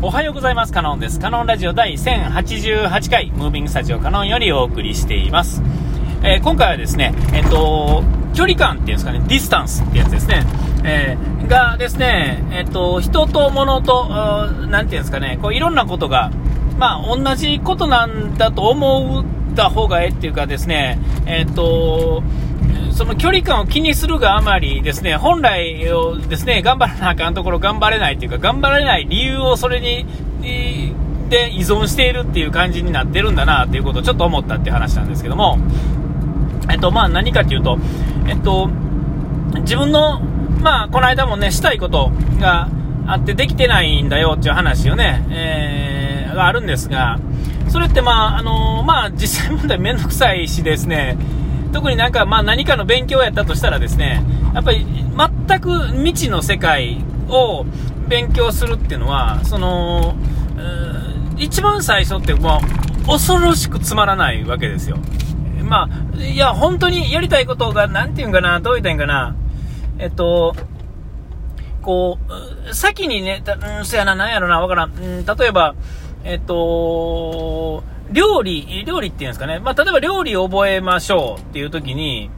おはようございます。カノンです。カノンラジオ第1088回、ムービングスタジオカノンよりお送りしています。えー、今回はですね、えっと、距離感っていうんですかね、ディスタンスってやつですね。えー、がですね、えっと、人と物と、なんていうんですかね、こういろんなことが、まあ、同じことなんだと思った方がええっていうかですね、えっと、その距離感を気にするがあまりですね、本来をですね、頑張らなあかんところ頑張れないというか、頑張れない理由をそれに、で依存しているっていう感じになってるんだなっていうことをちょっと思ったっていう話なんですけども、えっと、まあ何かっていうと、えっと、自分の、まあこの間もね、したいことがあってできてないんだよっていう話をね、えー、があるんですが、それってまあ、あの、まあ実際問題めんどくさいしですね、特になんか、まあ、何かの勉強やったとしたらですね、やっぱり全く未知の世界を勉強するっていうのは、その、一番最初ってもう恐ろしくつまらないわけですよ。まあ、いや、本当にやりたいことが、なんていうんかな、どう言ったいんかな、えっと、こう、先にね、うん、そやな、なんやろな、わからん。ん、例えば、えっと、料理、料理っていうんですかね、まあ、例えば料理を覚えましょうっていう時に、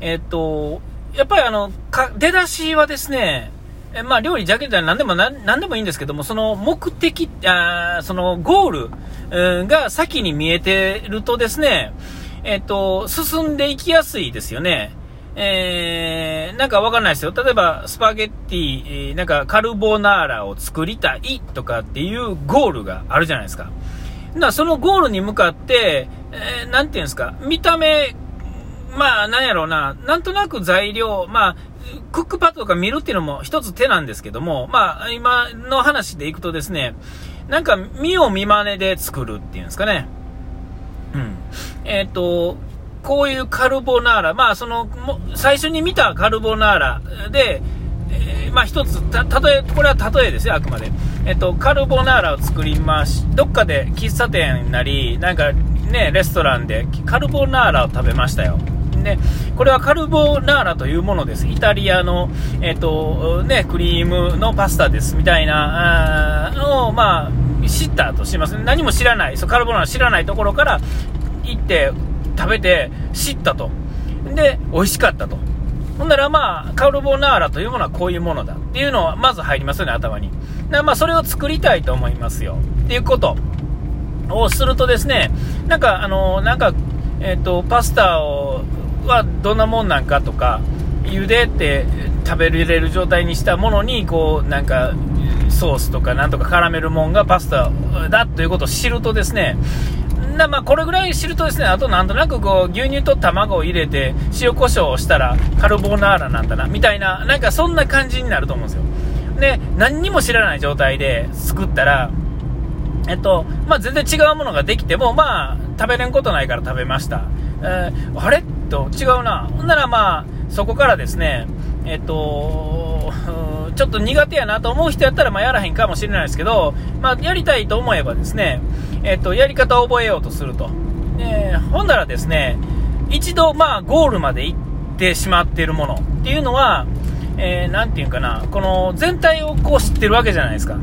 えっと、やっぱりあの、か出だしはですね、えまあ、料理だけでは何でも何でもいいんですけども、その目的、あそのゴール、が先に見えてるとですね、えっと、進んでいきやすいですよね。えー、なんかわかんないですよ。例えば、スパゲッティ、なんかカルボナーラを作りたいとかっていうゴールがあるじゃないですか。だそのゴールに向かって、えー、なんていうんですか、見た目、まあ、なんやろうな、なんとなく材料、まあ、クックパッドとか見るっていうのも一つ手なんですけども、まあ、今の話でいくとですね、なんか見よう見まねで作るっていうんですかね。うん。えっ、ー、と、こういうカルボナーラ、まあ、その、最初に見たカルボナーラで、まあ一つ、た、例え、これは例えですよ、あくまで。えっと、カルボナーラを作りまし、どっかで喫茶店なり、なんかね、レストランでカルボナーラを食べましたよ。で、これはカルボナーラというものです。イタリアの、えっと、ね、クリームのパスタです、みたいな、のを、まあ、知ったとします。何も知らない、そうカルボナーラ知らないところから行って食べて知ったと。で、美味しかったと。ほんならまあ、カルボナーラというものはこういうものだっていうのはまず入りますよね、頭に。だまあ、それを作りたいと思いますよ。っていうことをするとですね、なんか、あの、なんか、えっ、ー、と、パスタを、はどんなもんなんかとか、茹でて食べれる状態にしたものに、こう、なんか、ソースとかなんとか絡めるもんがパスタだということを知るとですね、なまあ、これぐらい知るとですね、あとなんとなくこう、牛乳と卵を入れて、塩コショウをしたらカルボナーラなんだな、みたいな、なんかそんな感じになると思うんですよ。で、何にも知らない状態で作ったら、えっと、まあ、全然違うものができても、まあ、食べれんことないから食べました。えー、あれ？と違うな。ほんならまあ、そこからですね、えっと、ちょっと苦手やなと思う人やったら、まあ、やらへんかもしれないですけど、まあ、やりたいと思えばですね、えっと、やり方を覚えようとすると。え、ほんならですね、一度、まあ、ゴールまで行ってしまっているものっていうのは、えー、て言うかな、この全体をこう知ってるわけじゃないですか。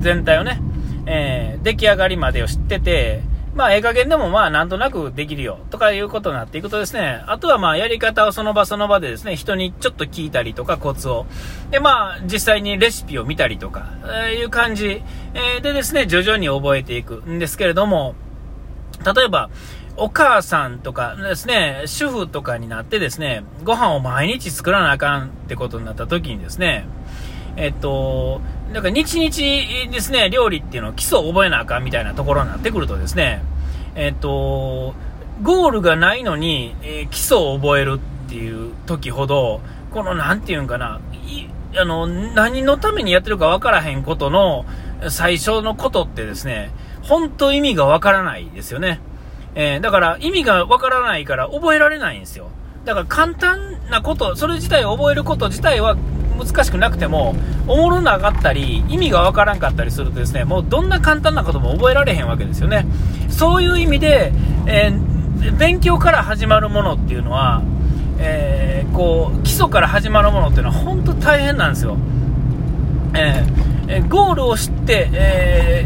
全体をね。えー、出来上がりまでを知ってて、まあ、ええ加減でもまあ、なんとなくできるよ、とかいうことになっていくとですね、あとはまあ、やり方をその場その場でですね、人にちょっと聞いたりとか、コツを。で、まあ、実際にレシピを見たりとか、えー、いう感じ、え、でですね、徐々に覚えていくんですけれども、例えば、お母さんとかですね、主婦とかになってですね、ご飯を毎日作らなあかんってことになった時にですね、えっと、なんか日々ですね、料理っていうのを基礎を覚えなあかんみたいなところになってくるとですね、えっと、ゴールがないのに、えー、基礎を覚えるっていう時ほど、この、なんていうんかな、あの、何のためにやってるかわからへんことの最初のことってですね、本当意味がわからないですよね。えー、だから意味がわからないから覚えられないんですよ。だから簡単なこと、それ自体を覚えること自体は難しくなくても、おもろなかったり、意味がわからんかったりするとですね、もうどんな簡単なことも覚えられへんわけですよね。そういう意味で、えー、勉強から始まるものっていうのは、えー、こう、基礎から始まるものっていうのは本当大変なんですよ。えーゴールを知って、え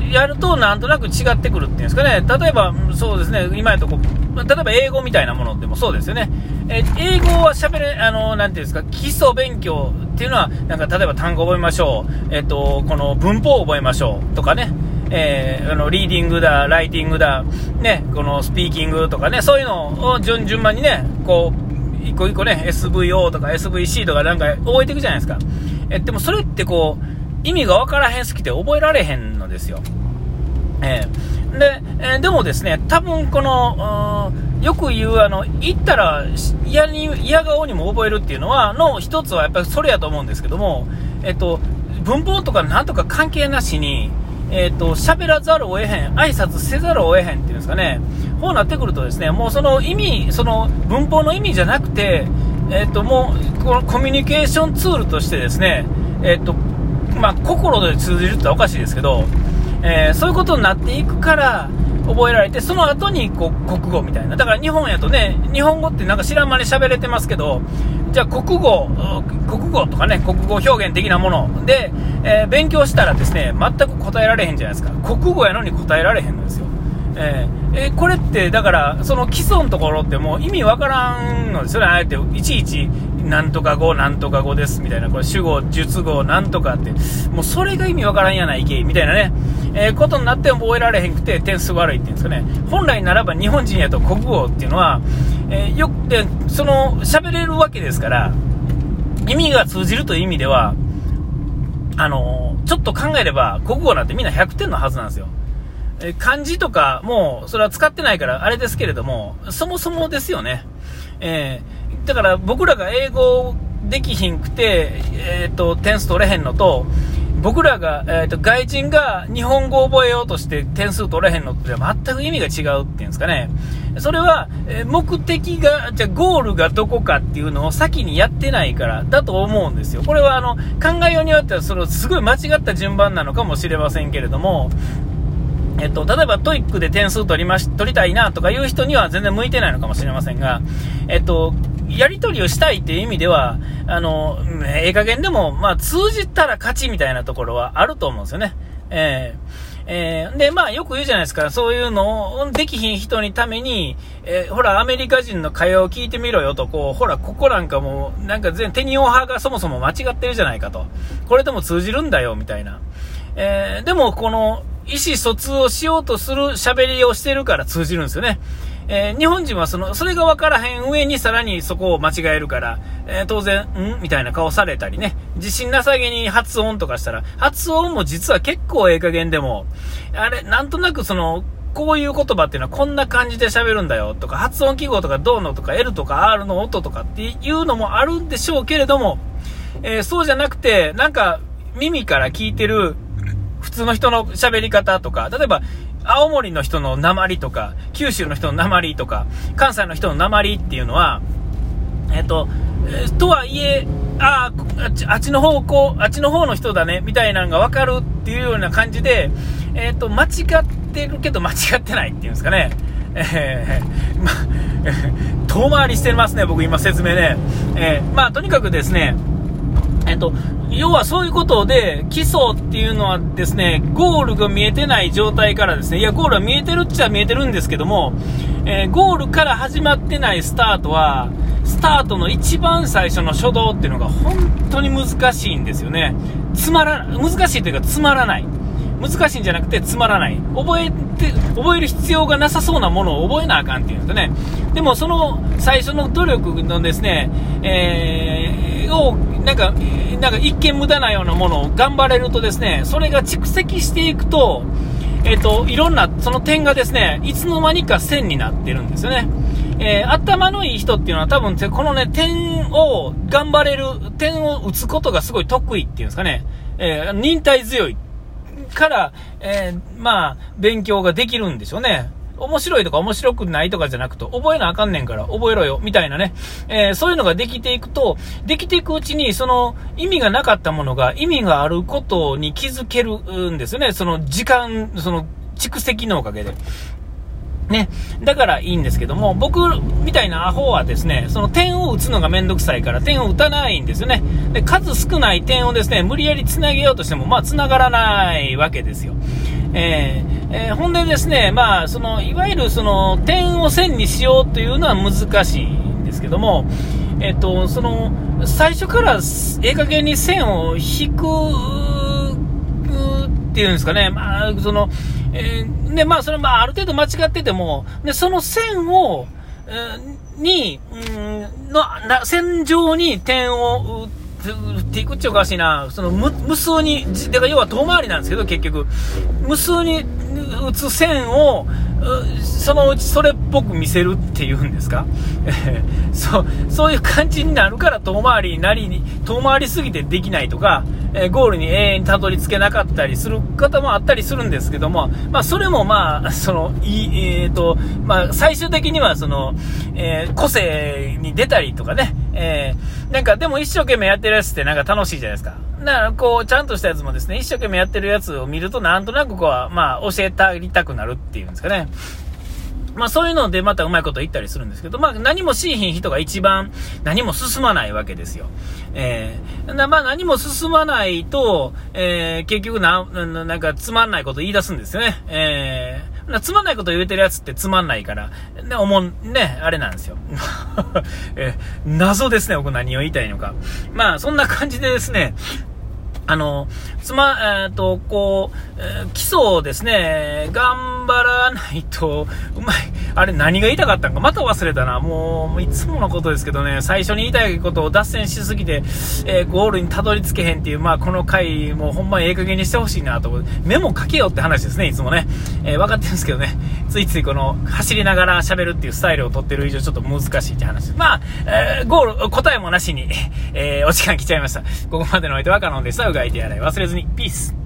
ー、やるとなんとなく違ってくるっていうんですかね、例えば、そうですね、今やとこ例えば英語みたいなものでもそうですよね、え英語は喋れ、あの、なていうんですか、基礎勉強っていうのは、なんか例えば単語覚えましょう、えっ、と、この文法を覚えましょうとかね、えー、あのリーディングだ、ライティングだ、ね、このスピーキングとかね、そういうのを順順番にね、こう、一個一個ね、SVO とか SVC とかなんか覚えていくじゃないですか。えでもそれってこう、意味が分からへんすぎて覚えられへんのですよ。えー、で、えー、でもですね、多分この、よく言う、あの、言ったら嫌に、嫌顔にも覚えるっていうのは、の一つはやっぱりそれやと思うんですけども、えっと、文法とかなんとか関係なしに、えっ、ー、と、喋らざるを得へん、挨拶せざるを得へんっていうんですかね、こうなってくるとですね、もうその意味、その文法の意味じゃなくて、えっ、ー、と、もう、このコミュニケーションツールとしてですね、えっ、ー、と、まあ、心で通じるっておかしいですけど、えそういうことになっていくから、覚えられて、その後にこう国語みたいな。だから日本やとね、日本語ってなんか知らん間に喋れてますけど、じゃあ国語、国語とかね、国語表現的なもので、えー、勉強したらですね、全く答えられへんじゃないですか。国語やのに答えられへんのですよ。えー、えー、これって、だから、その基礎のところってもう意味わからんのですよね。あえて、いちいち、なんとか語、なんとか語ですみたいな、これ主語、述語、なんとかって、もうそれが意味わからんやないけみたいなね、えー、ことになっても覚えられへんくて点数悪いっていうんですかね。本来ならば日本人やと国語っていうのは、えー、よく、で、その、喋れるわけですから、意味が通じるという意味では、あのちょっと考えれば、国語なんてみんな100点のはずなんですよ。え漢字とかもう、それは使ってないからあれですけれども、そもそもですよね。えー、だから僕らが英語できひんくて、えっ、ー、と、点数取れへんのと、僕らが、えっ、ー、と、外人が日本語を覚えようとして点数取れへんのって全く意味が違うっていうんですかね。それは、え目的が、じゃゴールがどこかっていうのを先にやってないからだと思うんですよ。これはあの、考えようによっては、そのすごい間違った順番なのかもしれませんけれども、えっと、例えば TOEIC で点数取りまし、取りたいなとかいう人には全然向いてないのかもしれませんが、えっと、やり取りをしたいっていう意味では、あの、ええ加減でも、まあ、通じたら勝ちみたいなところはあると思うんですよね。えーえー、で、まあよく言うじゃないですか、そういうのをできひん人にために、えー、ほら、アメリカ人の会話を聞いてみろよと、こう、ほら、ここなんかもう、なんか全、てにをはがそもそも間違ってるじゃないかと。これでも通じるんだよ、みたいな。えー、でも、この、意思疎通をしようとする喋りをしてるから通じるんですよね。えー、日本人はその、それが分からへん上にさらにそこを間違えるから、えー、当然、ん？みたいな顔されたりね、自信なさげに発音とかしたら、発音も実は結構ええ加減でも、あれ、なんとなくその、こういう言葉っていうのはこんな感じで喋るんだよとか、発音記号とかどうのとか L とか R の音とかっていうのもあるんでしょうけれども、えー、そうじゃなくて、なんか耳から聞いてる普通の人の喋り方とか、例えば、青森の人の鉛とか、九州の人の鉛とか、関西の人の鉛っていうのは、えっと、とはいえ、ああっち、あっちの方向、あっちの方の人だね、みたいなのがわかるっていうような感じで、えっと、間違ってるけど間違ってないっていうんですかね。えー、ま、遠回りしてますね、僕今説明ね。えー、まあ、とにかくですね、えっと、要はそういうことで、基礎っていうのはですね、ゴールが見えてない状態からですね、いや、ゴールは見えてるっちゃ見えてるんですけども、えー、ゴールから始まってないスタートは、スタートの一番最初の初動っていうのが本当に難しいんですよね。つまら、難しいというかつまらない。難しいんじゃなくてつまらない。覚えて、覚える必要がなさそうなものを覚えなあかんっていうんですね。でもその最初の努力のですね、えー、を、なんか、なんか一見無駄なようなものを頑張れるとですね、それが蓄積していくと、えっ、ー、と、いろんな、その点がですね、いつの間にか線になってるんですよね。えー、頭のいい人っていうのは多分、このね、点を頑張れる、点を打つことがすごい得意っていうんですかね、えー、忍耐強いから、えー、まあ、勉強ができるんでしょうね。面白いとか面白くないとかじゃなくて、覚えなあかんねんから覚えろよ、みたいなね。えー、そういうのができていくと、できていくうちに、その意味がなかったものが意味があることに気づけるんですよね。その時間、その蓄積のおかげで。ね。だからいいんですけども、僕みたいなアホはですね、その点を打つのがめんどくさいから点を打たないんですよね。で、数少ない点をですね、無理やり繋げようとしても、まあ繋がらないわけですよ。えー、えー、ほんでですね、まあ、その、いわゆるその、点を線にしようというのは難しいんですけども、えっ、と、その、最初からええ加減に線を引くっていうんですかね、まあ、その、えー、で、まあ、それ、まあ、ある程度間違ってても、で、その線を、えー、に、うん、の、な、線上に点をっていくっちゃおかしいな、その無無数に、だから要は遠回りなんですけど、結局、無数に打つ線を、そのうちそれっぽく見せるっていうんですか、えー、そうそういう感じになるから遠回りなりに、遠回りすぎてできないとか、えー、ゴールに永遠にたどり着けなかったりする方もあったりするんですけども、まあ、それもまあ、その、いえー、と、まあ、最終的にはその、え個性に出たりとかね、えなんかでも一生懸命やってるやつってなんか楽しいじゃないですか。だから、こう、ちゃんとしたやつもですね、一生懸命やってるやつを見ると、なんとなくこう、まあ、教えたりたくなるっていうんですかね。まあそういうのでまたうまいこと言ったりするんですけど、まあ何もしいひん人が一番何も進まないわけですよ。えー、まあ何も進まないと、えー、結局な、なんかつまんないこと言い出すんですよね。えー、つまんないこと言うてるやつってつまんないから、ね、思う、ね、あれなんですよ。え、謎ですね、僕何を言いたいのか。まあそんな感じでですね、あの、つま、えっ、ー、と、こう、えー、基礎をですね、頑張らないと、うまい。あれ何が言いたかったんかまた忘れたな。もう、いつものことですけどね、最初に言いたいことを脱線しすぎて、えー、ゴールにたどり着けへんっていう、まあ、この回、もうほんまにええ加減にしてほしいなと思。メモ書けよって話ですね、いつもね。えー、分かってるんですけどね、ついついこの、走りながら喋るっていうスタイルを取ってる以上、ちょっと難しいって話。まあ、え、ゴール、答えもなしに、え、お時間来ちゃいました。ここまでのお相手はカノンでした。うがいてやらい忘れずに。ピース。